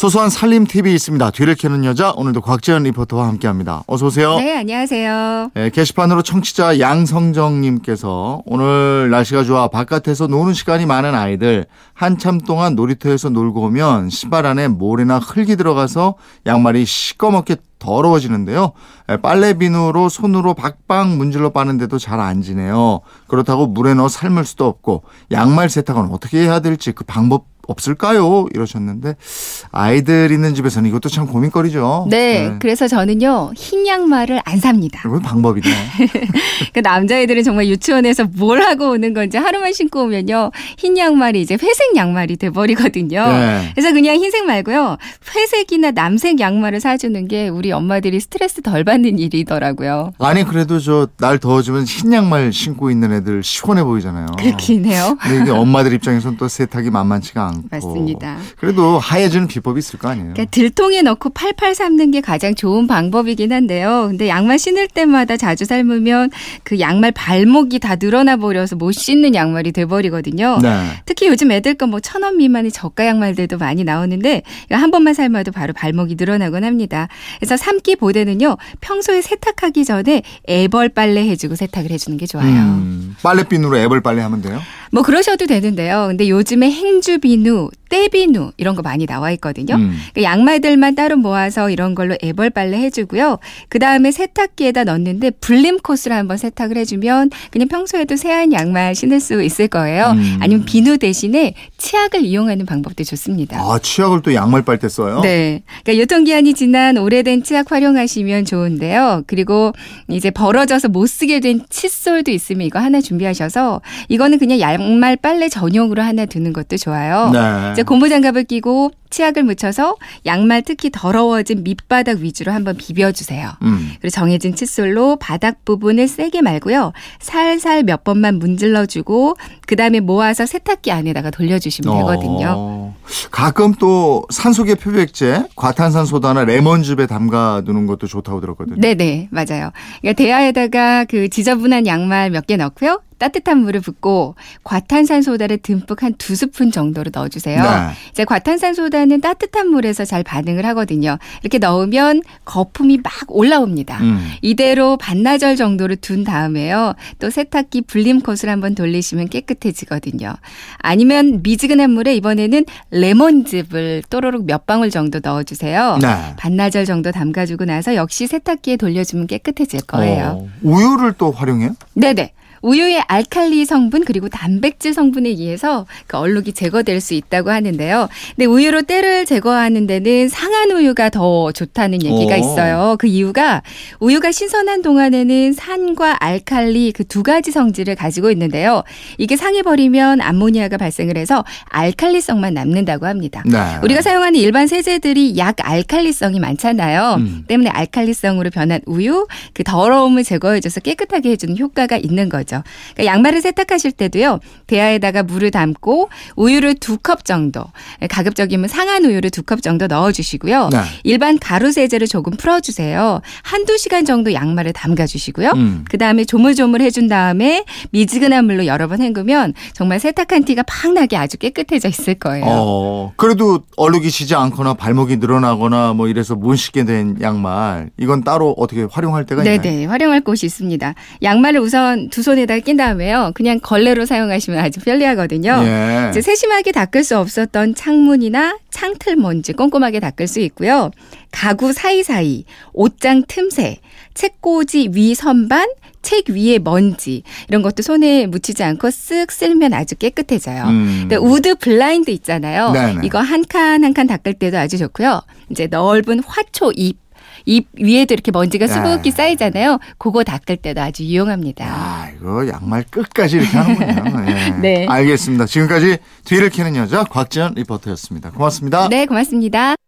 소소한 살림 팁이 있습니다. 뒤를 캐는 여자 오늘도 곽지연 리포터와 함께합니다. 어서 오세요. 네, 안녕하세요. 네, 게시판으로 청취자 양성정님께서 오늘 날씨가 좋아 바깥에서 노는 시간이 많은 아이들 한참 동안 놀이터에서 놀고 오면 신발 안에 모래나 흙이 들어가서 양말이 시꺼멓게 더러워지는데요. 에, 빨래 비누로 손으로 박박 문질러 빠는데도 잘 안 지네요. 그렇다고 물에 넣어 삶을 수도 없고 양말 세탁은 어떻게 해야 될지 그 방법 없을까요? 이러셨는데 아이들 있는 집에서는 이것도 참 고민거리죠. 네, 그래서 저는요 흰 양말을 안 삽니다. 이건 방법이네. 그 남자애들은 정말 유치원에서 뭘 하고 오는 건지 하루만 신고 오면요 흰 양말이 이제 회색 양말이 돼버리거든요. 네. 그래서 그냥 흰색 말고요 회색이나 남색 양말을 사주는 게 우리 엄마들이 스트레스 덜 받는 일이더라고요. 아니 그래도 저 날 더워지면 흰 양말 신고 있는 애들 시원해 보이잖아요. 그렇긴 해요. 근데 이게 엄마들 입장에서는 또 세탁이 만만치가 않고. 맞습니다. 그래도 하얘지는 비법이 있을 거 아니에요. 그러니까 들통에 넣고 팔팔 삶는 게 가장 좋은 방법이긴 한데요. 근데 양말 신을 때마다 자주 삶으면 그 양말 발목이 다 늘어나 버려서 못 신는 양말이 돼버리거든요. 네. 특히 요즘 애들 거 뭐 천 원 미만의 저가 양말들도 많이 나오는데 한 번만 삶아도 바로 발목이 늘어나곤 합니다. 그래서 삶기보다는요 평소에 세탁하기 전에 애벌 빨래 해주고 세탁을 해주는 게 좋아요. 음, 빨래비누로 앱을 빨래 하면 돼요? 뭐 그러셔도 되는데요. 근데 요즘에 행주 비누, 때 비누 이런 거 많이 나와 있거든요. 음. 그 양말들만 따로 모아서 이런 걸로 애벌 빨래 해주고요. 그 다음에 세탁기에다 넣는데 불림 코스로 한번 세탁을 해주면 그냥 평소에도 세안 양말 신을 수 있을 거예요. 음. 아니면 비누 대신에 치약을 이용하는 방법도 좋습니다. 아 치약을 또 양말 빨 때 써요? 네. 그러니까 유통기한이 지난 오래된 치약 활용하시면 좋은데요. 그리고 이제 벌어져서 못 쓰게 된 칫솔도 있으면 이거 하나 준비하셔서 이거는 그냥 양말 빨래 전용으로 하나 두는 것도 좋아요. 네. 이제 고무장갑을 끼고 치약을 묻혀서 양말 특히 더러워진 밑바닥 위주로 한번 비벼주세요. 음. 그리고 정해진 칫솔로 바닥 부분을 세게 말고요. 살살 몇 번만 문질러주고 그 다음에 모아서 세탁기 안에다가 돌려주시면 되거든요. 어, 가끔 또 산소계 표백제, 과탄산소다나 레몬즙에 담가 두는 것도 좋다고 들었거든요. 네네 맞아요. 그러니까 대야에다가 그 지저분한 양말 몇 개 넣고요. 따뜻한 물을 붓고 과탄산소다를 듬뿍 한 두 스푼 정도로 넣어주세요. 네. 이제 과탄산소다는 따뜻한 물에서 잘 반응을 하거든요. 이렇게 넣으면 거품이 막 올라옵니다. 음. 이대로 반나절 정도를 둔 다음에요. 또 세탁기 불림 콧을 한번 돌리시면 깨끗해지거든요. 아니면 미지근한 물에 이번에는 레몬즙을 또로록 몇 방울 정도 넣어주세요. 네. 반나절 정도 담가주고 나서 역시 세탁기에 돌려주면 깨끗해질 거예요. 어, 우유를 또 활용해요? 네네. 우유의 알칼리 성분 그리고 단백질 성분에 의해서 그 얼룩이 제거될 수 있다고 하는데요. 근데 우유로 때를 제거하는 데는 상한 우유가 더 좋다는 얘기가 오. 있어요. 그 이유가 우유가 신선한 동안에는 산과 알칼리 그 두 가지 성질을 가지고 있는데요. 이게 상해 버리면 암모니아가 발생을 해서 알칼리성만 남는다고 합니다. 네. 우리가 사용하는 일반 세제들이 약 알칼리성이 많잖아요. 음. 때문에 알칼리성으로 변한 우유, 그 더러움을 제거해줘서 깨끗하게 해주는 효과가 있는 거죠. 그러니까 양말을 세탁하실 때도요, 대야에다가 물을 담고 우유를 두 컵 정도, 가급적이면 상한 우유를 두 컵 정도 넣어주시고요. 네. 일반 가루 세제를 조금 풀어주세요. 한두 시간 정도 양말을 담가주시고요. 음. 그 다음에 조물조물 해준 다음에 미지근한 물로 여러 번 헹구면 정말 세탁한 티가 팍 나게 아주 깨끗해져 있을 거예요. 어, 그래도 얼룩이 지지 않거나 발목이 늘어나거나 뭐 이래서 못 신게 된 양말 이건 따로 어떻게 활용할 때가 있나요? 네네 활용할 곳이 있습니다. 양말을 우선 두 손에 다 낀 다음에요. 그냥 걸레로 사용하시면 아주 편리하거든요. 예. 이제 세심하게 닦을 수 없었던 창문이나 창틀 먼지 꼼꼼하게 닦을 수 있고요. 가구 사이사이, 옷장 틈새, 책꽂이 위 선반, 책 위에 먼지 이런 것도 손에 묻히지 않고 쓱 쓸면 아주 깨끗해져요. 음. 근데 우드 블라인드 있잖아요. 네네. 이거 한 칸 한 칸 닦을 때도 아주 좋고요. 이제 넓은 화초 잎. 잎 위에도 이렇게 먼지가 수북히 네. 쌓이잖아요. 그거 닦을 때도 아주 유용합니다. 아, 이거 양말 끝까지 이렇게 하는군요. 예. 네. 알겠습니다. 지금까지 뒤를 캐는 여자 곽지연 리포터였습니다. 고맙습니다. 네, 고맙습니다.